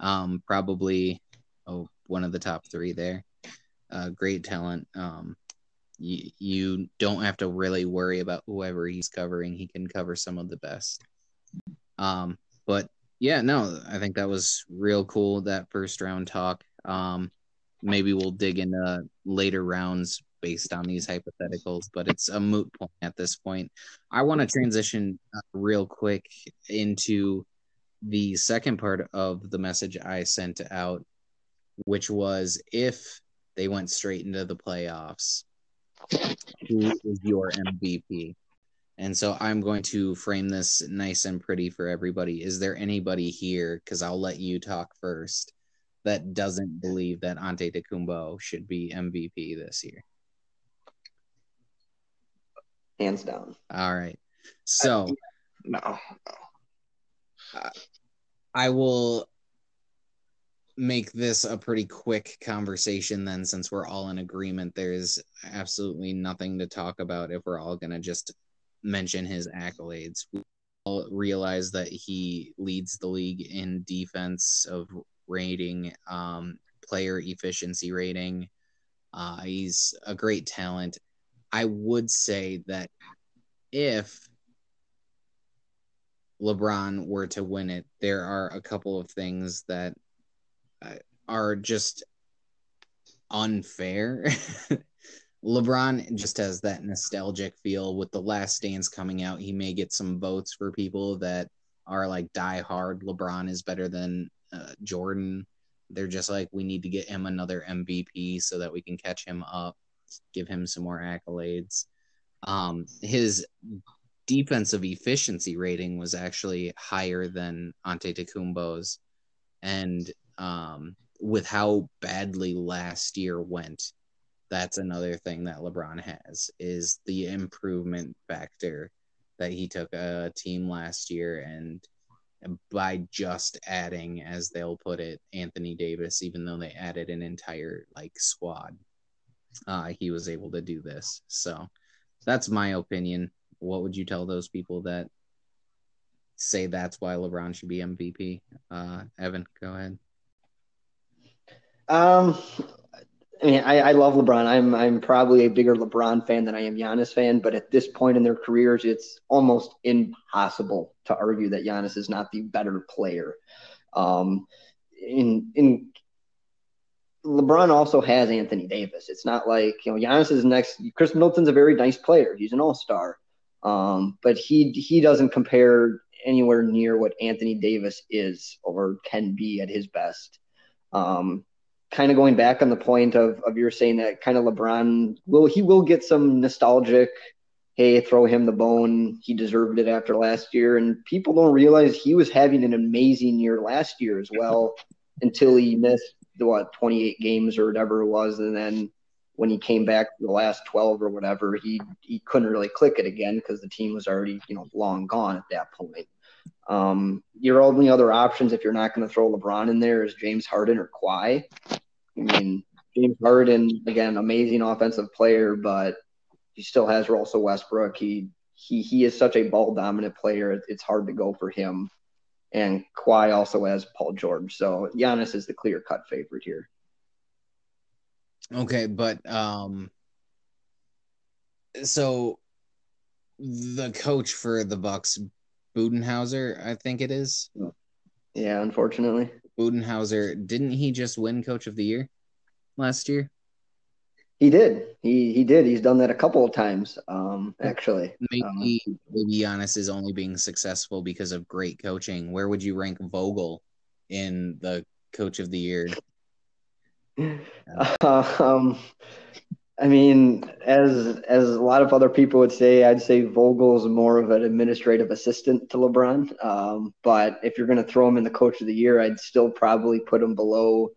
Um, probably oh, one of the top three there. Uh, great talent. Um, you, you don't have to really worry about whoever he's covering. He can cover some of the best. Um, but yeah, no, I think that was real cool. That first round talk. Um, maybe we'll dig into later rounds based on these hypotheticals, but it's a moot point at this point. I want to transition uh, real quick into the second part of the message I sent out, which was if they went straight into the playoffs, who is your MVP? And so I'm going to frame this nice and pretty for everybody. Is there anybody here? Because I'll let you talk first. That doesn't believe that Antetokounmpo should be MVP this year hands down. All right. So, uh, no, no. Uh, I will make this a pretty quick conversation then, since we're all in agreement. There's absolutely nothing to talk about if we're all going to just mention his accolades. We all realize that he leads the league in defense of rating, um, player efficiency rating. Uh, he's a great talent. I would say that if LeBron were to win it, there are a couple of things that uh, are just unfair. <laughs> LeBron just has that nostalgic feel with the last dance coming out. He may get some votes for people that are like die hard. LeBron is better than uh, Jordan. They're just like, we need to get him another MVP so that we can catch him up give him some more accolades. Um, his defensive efficiency rating was actually higher than Antetokounmpo's, and um, with how badly last year went, that's another thing that LeBron has is the improvement factor that he took a team last year and by just adding as they'll put it Anthony Davis even though they added an entire like squad uh, he was able to do this. So that's my opinion. What would you tell those people that say that's why LeBron should be MVP? Uh, Evan, go ahead. Um, I mean, I, I love LeBron. I'm I'm probably a bigger LeBron fan than I am Giannis fan, but at this point in their careers, it's almost impossible to argue that Giannis is not the better player. Um, in in LeBron also has Anthony Davis. It's not like you know Giannis is next. Khris Middleton's a very nice player. He's an All Star, um, but he he doesn't compare anywhere near what Anthony Davis is or can be at his best. Um, kind of going back on the point of of your saying that kind of LeBron will he will get some nostalgic hey, throw him the bone. He deserved it after last year. And people don't realize he was having an amazing year last year as well until he missed, what, 28 games or whatever it was. And then when he came back the last 12 or whatever, he, he couldn't really click it again because the team was already, you know, long gone at that point. Um, your only other options, if you're not going to throw LeBron in there, is James Harden or Kawhi. I mean, James Harden, again, amazing offensive player, but he still has Russell Westbrook. He he he is such a ball dominant player. It's hard to go for him. And Kawhi also has Paul George. So Giannis is the clear cut favorite here. Okay, but um so the coach for the Bucks, Budenholzer, I think it is. Yeah, unfortunately. Budenholzer, didn't he just win coach of the year last year? He did. He he did. He's done that a couple of times, um, actually. Maybe um, maybe Giannis is only being successful because of great coaching. Where would you rank Vogel in the coach of the year? <laughs> um, I mean, as as a lot of other people would say, I'd say Vogel's more of an administrative assistant to LeBron. Um, but if you're going to throw him in the coach of the year, I'd still probably put him below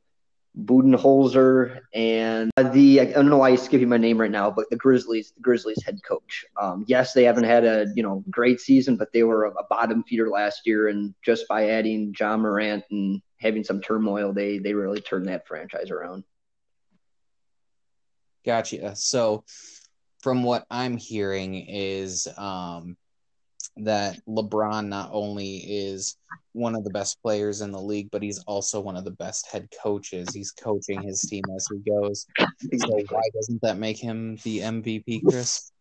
Budenholzer and the I don't know why he's skipping my name right now, but the Grizzlies, the Grizzlies head coach. Um, yes, they haven't had a you know great season, but they were a, bottom feeder last year, and just by adding Ja Morant and having some turmoil, they they really turned that franchise around. Gotcha. So, from what I'm hearing, is um, that LeBron not only is one of the best players in the league, but he's also one of the best head coaches. He's coaching his team as he goes. So why doesn't that make him the MVP, Chris?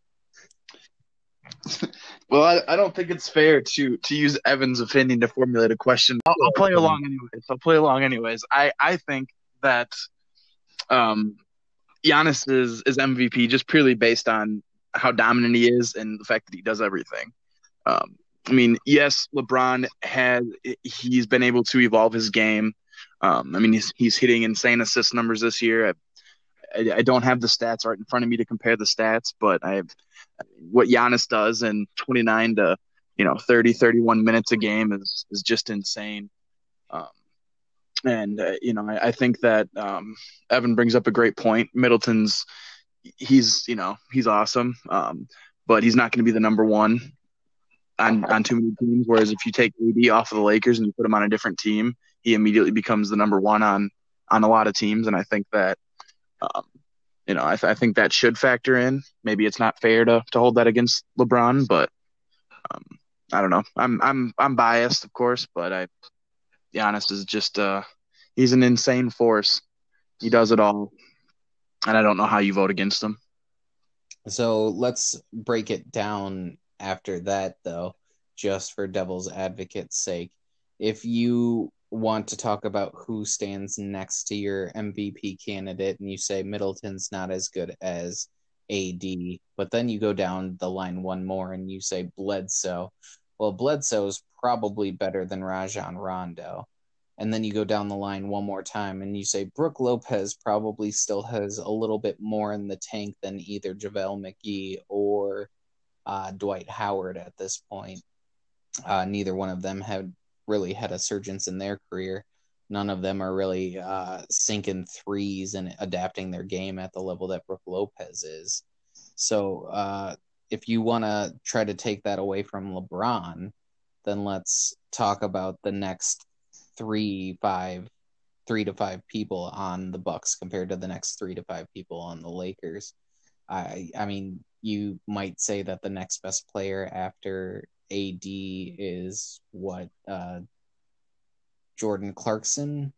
Well, I, I don't think it's fair to to use Evan's opinion to formulate a question. I'll, I'll play along anyways. I'll play along anyways. I I think that um Giannis is is MVP just purely based on how dominant he is and the fact that he does everything. Um, I mean, yes, LeBron has he's been able to evolve his game. Um, I mean, he's he's hitting insane assist numbers this year. I, I, I, don't have the stats right in front of me to compare the stats, but I have what Giannis does in 29 to you know 30, 31 minutes a game is is just insane. Um, and uh, you know, I, I think that um, Evan brings up a great point. Middleton's he's you know he's awesome, um, but he's not going to be the number one on, on too many teams. Whereas if you take AD off of the Lakers and you put him on a different team, he immediately becomes the number one on on a lot of teams. And I think that, um, you know, I, th- I think that should factor in. Maybe it's not fair to to hold that against LeBron, but um, I don't know. I'm I'm I'm biased, of course, but I Giannis is just uh he's an insane force. He does it all, and I don't know how you vote against him. So let's break it down after that, though, just for devil's advocate's sake. If you want to talk about who stands next to your MVP candidate and you say Middleton's not as good as AD, but then you go down the line one more and you say Bledsoe. Well, Bledsoe's probably better than Rajon Rondo. And then you go down the line one more time and you say Brook Lopez probably still has a little bit more in the tank than either JaVale McGee or uh, Dwight Howard at this point. Uh, neither one of them have really had a surgence in their career. None of them are really uh, sinking threes and adapting their game at the level that Brook Lopez is. So, uh, if you want to try to take that away from LeBron, then let's talk about the next three, five, three to five people on the Bucks compared to the next three to five people on the Lakers. I, I mean, you might say that the next best player after AD is what uh, Jordan Clarkson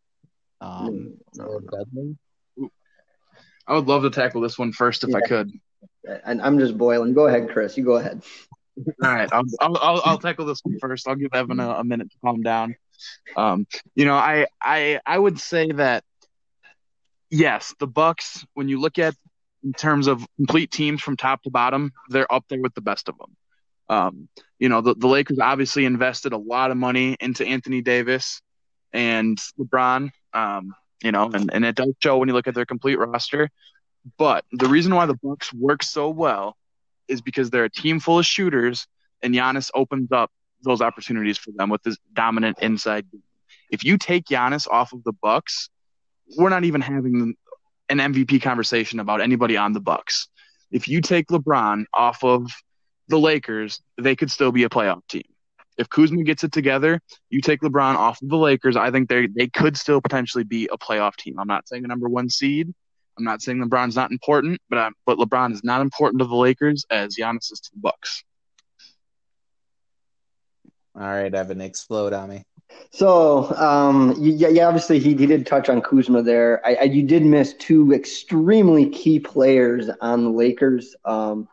um, or Dudley. I would love to tackle this one first if yeah. I could. And I'm just boiling. Go ahead, Chris. You go ahead. All right, I'll, I'll, I'll tackle this one first. I'll give Evan a, a minute to calm down. Um, you know, I I I would say that yes, the Bucks. When you look at in terms of complete teams from top to bottom, they're up there with the best of them. Um, you know, the, the Lakers obviously invested a lot of money into Anthony Davis and LeBron, um, you know, and, and it does show when you look at their complete roster. But the reason why the Bucks work so well is because they're a team full of shooters, and Giannis opens up those opportunities for them with his dominant inside. If you take Giannis off of the Bucks, we're not even having an MVP conversation about anybody on the Bucks. If you take LeBron off of the Lakers, they could still be a playoff team. If Kuzma gets it together, you take LeBron off of the Lakers, I think they they could still potentially be a playoff team. I'm not saying a number one seed. I'm not saying LeBron's not important, but I, but LeBron is not important to the Lakers as Giannis is to the Bucks. All right, Evan, explode on me. So, um, yeah, yeah, obviously he, he did touch on Kuzma there. I, I, you did miss two extremely key players on the Lakers. Um,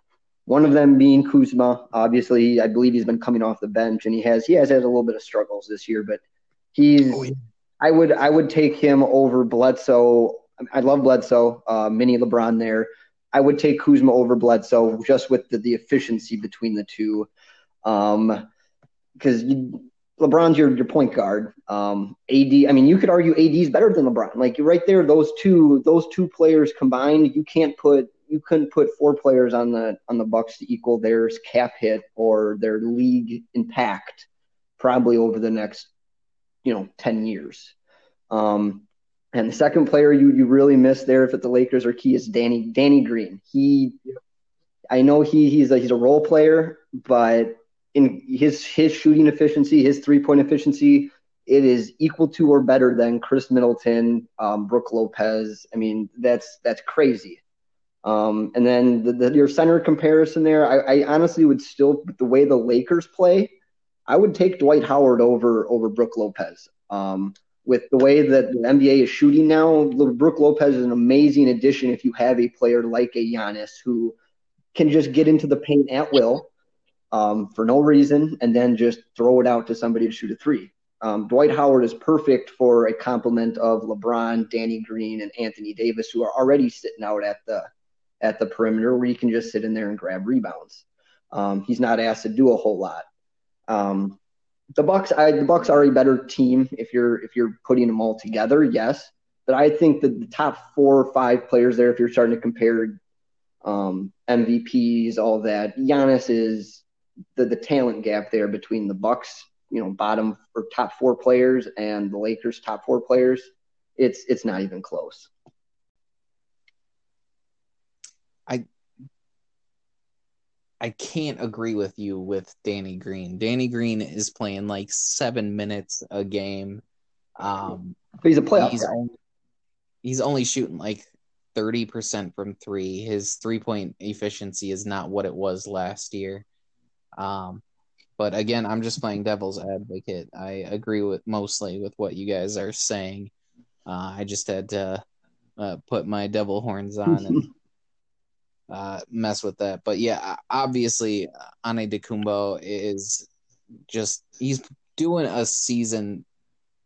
one of them being Kuzma. Obviously, I believe he's been coming off the bench, and he has he has had a little bit of struggles this year. But he's, oh, yeah. I would I would take him over Bledsoe. I love Bledsoe, uh, mini LeBron there. I would take Kuzma over Bledsoe just with the, the efficiency between the two. Um, because LeBron's your, your point guard. Um, AD, I mean, you could argue AD is better than LeBron. Like right there, those two, those two players combined, you can't put, you couldn't put four players on the on the Bucks to equal their cap hit or their league impact, probably over the next, you know, ten years. Um, and the second player you you really miss there if the Lakers are key is Danny Danny Green. He, I know he he's a he's a role player, but in his his shooting efficiency, his three point efficiency, it is equal to or better than Khris Middleton, um, Brook Lopez. I mean, that's that's crazy. Um, and then the, the, your center comparison there, I, I, honestly would still the way the Lakers play, I would take Dwight Howard over over Brook Lopez. Um, with the way that the NBA is shooting now, Brook Lopez is an amazing addition if you have a player like a Giannis who can just get into the paint at will um, for no reason and then just throw it out to somebody to shoot a three. Um, Dwight Howard is perfect for a complement of LeBron, Danny Green, and Anthony Davis, who are already sitting out at the at the perimeter, where you can just sit in there and grab rebounds. Um, he's not asked to do a whole lot. Um, the Bucks, I, the Bucks are a better team if you're if you're putting them all together, yes. But I think that the top four or five players there, if you're starting to compare um, MVPs, all that, Giannis is the, the talent gap there between the Bucks, you know, bottom or top four players and the Lakers top four players, it's it's not even close. I I can't agree with you with Danny Green. Danny Green is playing like seven minutes a game. Um, he's a playoff. He's only, he's only shooting like thirty percent from three. His three point efficiency is not what it was last year. Um, but again, I'm just playing devil's advocate. I agree with mostly with what you guys are saying. Uh, I just had to uh, put my devil horns on and <laughs> uh, mess with that. But yeah, obviously, Antetokounmpo is just he's doing a season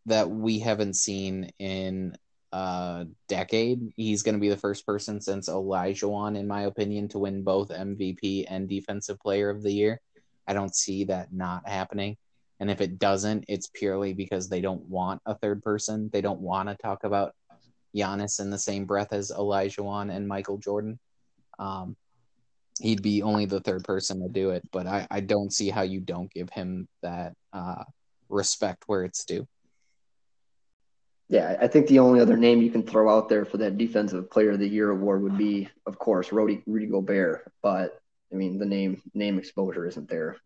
that we haven't seen in a decade. He's going to be the first person since Olajuwon, in my opinion, to win both MVP and Defensive Player of the Year. I don't see that not happening. And if it doesn't, it's purely because they don't want a third person. They don't want to talk about Giannis in the same breath as Olajuwon and Michael Jordan. Um, he'd be only the third person to do it, but I, I don't see how you don't give him that uh, respect where it's due. Yeah, I think the only other name you can throw out there for that Defensive Player of the Year award would be, of course, Rudy, Rudy Gobert. But I mean, the name name exposure isn't there.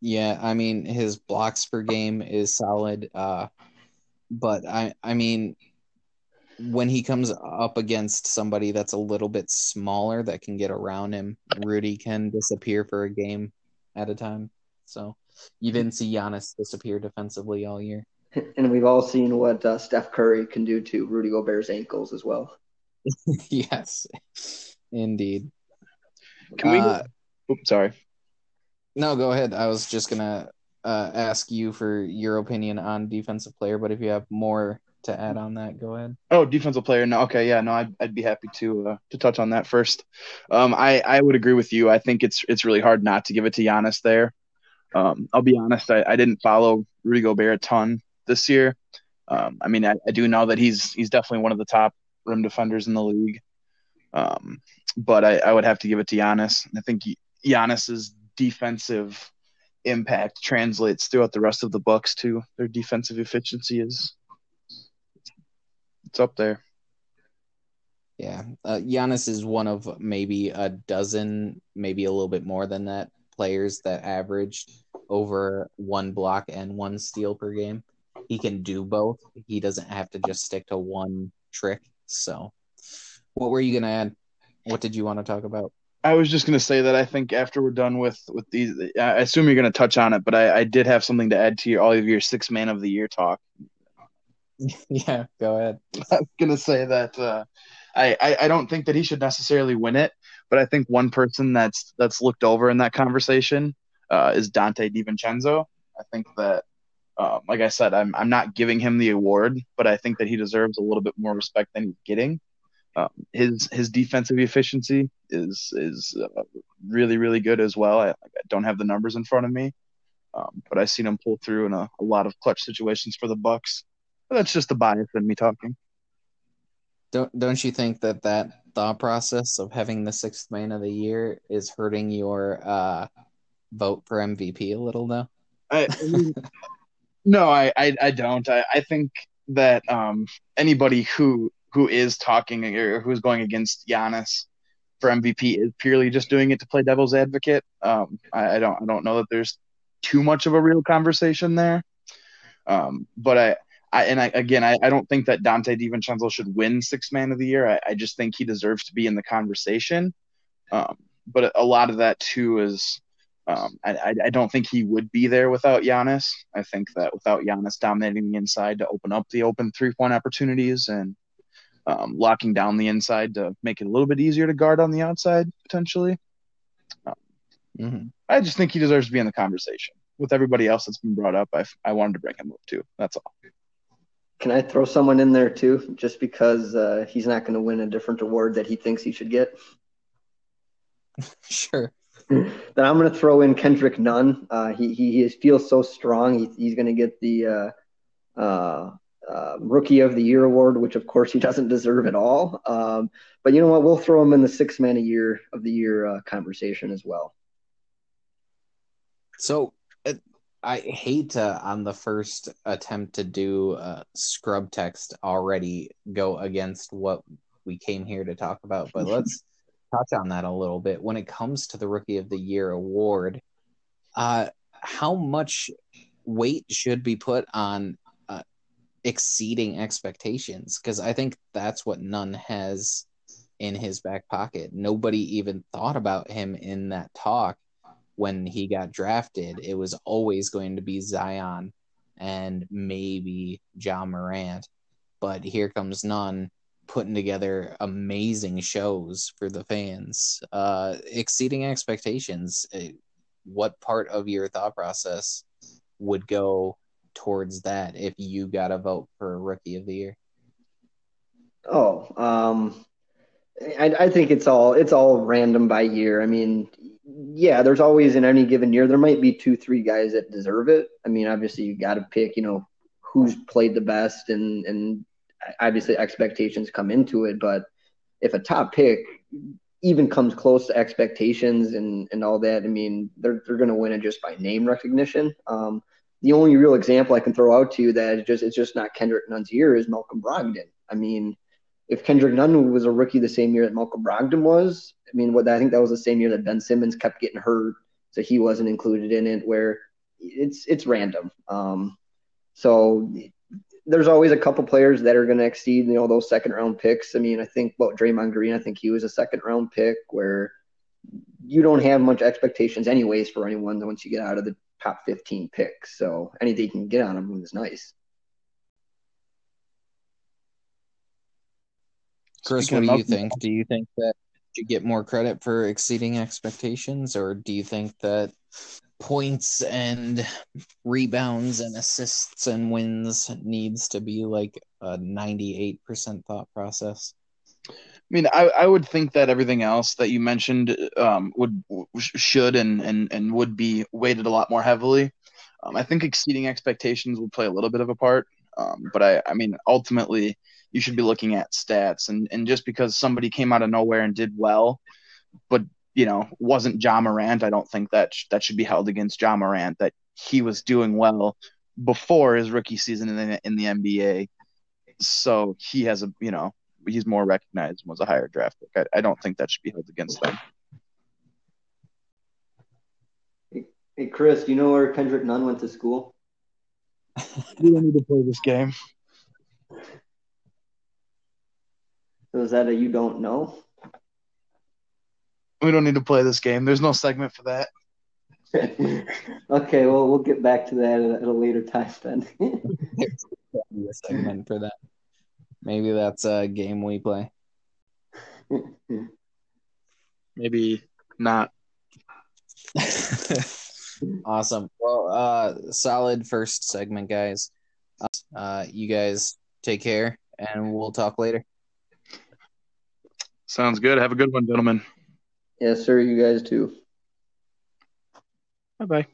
Yeah, I mean, his blocks per game is solid. Uh, but I, I mean, when he comes up against somebody that's a little bit smaller that can get around him, Rudy can disappear for a game at a time. So you didn't see Giannis disappear defensively all year. <laughs> And we've all seen what uh, Steph Curry can do to Rudy Gobert's ankles as well. <laughs> yes. Indeed. Can we? Uh, oops, sorry. No, go ahead. I was just gonna uh, ask you for your opinion on defensive player, but if you have more to add on that, go ahead. Oh, defensive player. No, okay, yeah, no, I'd, I'd be happy to uh, to touch on that first. Um, I I would agree with you. I think it's it's really hard not to give it to Giannis there. Um, I'll be honest, I, I didn't follow Rudy Gobert a ton this year. Um, I mean, I, I do know that he's he's definitely one of the top rim defenders in the league. Um, but I, I would have to give it to Giannis. I think Giannis's defensive impact translates throughout the rest of the Bucks too. Their defensive efficiency is it's up there. Yeah, uh, Giannis is one of maybe a dozen, maybe a little bit more than that, players that averaged over one block and one steal per game. He can do both. He doesn't have to just stick to one trick. So, what were you gonna add? What did you want to talk about? I was just going to say that I think after we're done with with these, I assume you're going to touch on it, but I, I did have something to add to your all of your six man of the year talk. <laughs> yeah, go ahead. <laughs> I was going to say that uh, I, I I don't think that he should necessarily win it, but I think one person that's that's looked over in that conversation uh, is Donte DiVincenzo. I think that, uh, like I said, I'm I'm not giving him the award, but I think that he deserves a little bit more respect than he's getting. Um, his his defensive efficiency is is uh, really really good as well. I, I, don't have the numbers in front of me, um, but I've seen him pull through in a, a, lot of clutch situations for the Bucks. But that's just the bias in me talking. Don't don't you think that that thought process of having the sixth man of the year is hurting your uh, vote for MVP a little though? I, I mean, <laughs> no, I, I, I don't. I, I think that um, anybody who who is talking or who's going against Giannis for MVP is purely just doing it to play devil's advocate. Um, I, I, don't I don't know that there's too much of a real conversation there. Um, but I, I and I again I, I don't think that Donte DiVincenzo should win six man of the year. I, I just think he deserves to be in the conversation. Um, but a lot of that too is um, I, I don't think he would be there without Giannis. I think that without Giannis dominating the inside to open up the open three point opportunities and um, locking down the inside to make it a little bit easier to guard on the outside potentially. Um, mm-hmm. I just think he deserves to be in the conversation with everybody else that's been brought up. I, I wanted to bring him up too. That's all. Can I throw someone in there too, just because uh, he's not going to win a different award that he thinks he should get? <laughs> sure. <laughs> then I'm going to throw in Kendrick Nunn. Uh, he, he, he feels so strong. He, he's going to get the uh, uh, uh, Rookie of the Year award, which of course he doesn't deserve at all. Um, but you know what? We'll throw him in the six man a year of the year uh, conversation as well. So uh, I hate to, on the first attempt to do scrub text, already go against what we came here to talk about, but <laughs> let's touch on that a little bit. When it comes to the Rookie of the Year award, uh, how much weight should be put on exceeding expectations because I think that's what Nunn has in his back pocket. Nobody even thought about him in that talk when he got drafted. It was always going to be Zion and maybe Ja Morant. But here comes Nunn putting together amazing shows for the fans, uh, exceeding expectations. Uh, what part of your thought process would go towards that if you got a vote for a rookie of the year? Oh, um, I, I think it's all it's all random by year. I mean, yeah, there's always in any given year there might be two, three guys that deserve it. I mean, obviously you got to pick, you know, who's played the best, and and obviously expectations come into it. But if a top pick even comes close to expectations and and all that, I mean, they're they're going to win it just by name recognition. Um, the only real example I can throw out to you that is just it's just not Kendrick Nunn's year is Malcolm Brogdon. I mean, if Kendrick Nunn was a rookie the same year that Malcolm Brogdon was, I mean, what I think that was the same year that Ben Simmons kept getting hurt, so he wasn't included in it. Where it's it's random. Um, so there's always a couple players that are going to exceed you know those second round picks. I mean, I think about Draymond Green. I think he was a second round pick where you don't have much expectations anyways for anyone once you get out of the top 15 picks. So anything you can get on him is nice. Chris, Speaking what do you think? Do you think that you get more credit for exceeding expectations, or do you think that points and rebounds and assists and wins needs to be like a 98% thought process? I mean, I, I would think that everything else that you mentioned um, would should and, and and would be weighted a lot more heavily. Um, I think exceeding expectations would play a little bit of a part, um, but I I mean ultimately you should be looking at stats. And and just because somebody came out of nowhere and did well, but you know wasn't Ja Morant, I don't think that sh- that should be held against Ja Morant that he was doing well before his rookie season in the, in the NBA. So he has a you know he's more recognized and was a higher draft pick. I, I don't think that should be held against them. Hey, Chris, do you know where Kendrick Nunn went to school? <laughs> We don't need to play this game. So is that a you don't know? We don't need to play this game. There's no segment for that. <laughs> okay, well, we'll get back to that at a later time then. <laughs> Be a segment for that. Maybe that's a game we play. <laughs> Maybe not. <laughs> awesome. Well, uh, solid first segment, guys. Uh, you guys take care, and we'll talk later. Sounds good. Have a good one, gentlemen. yes, sir. You guys too. Bye bye.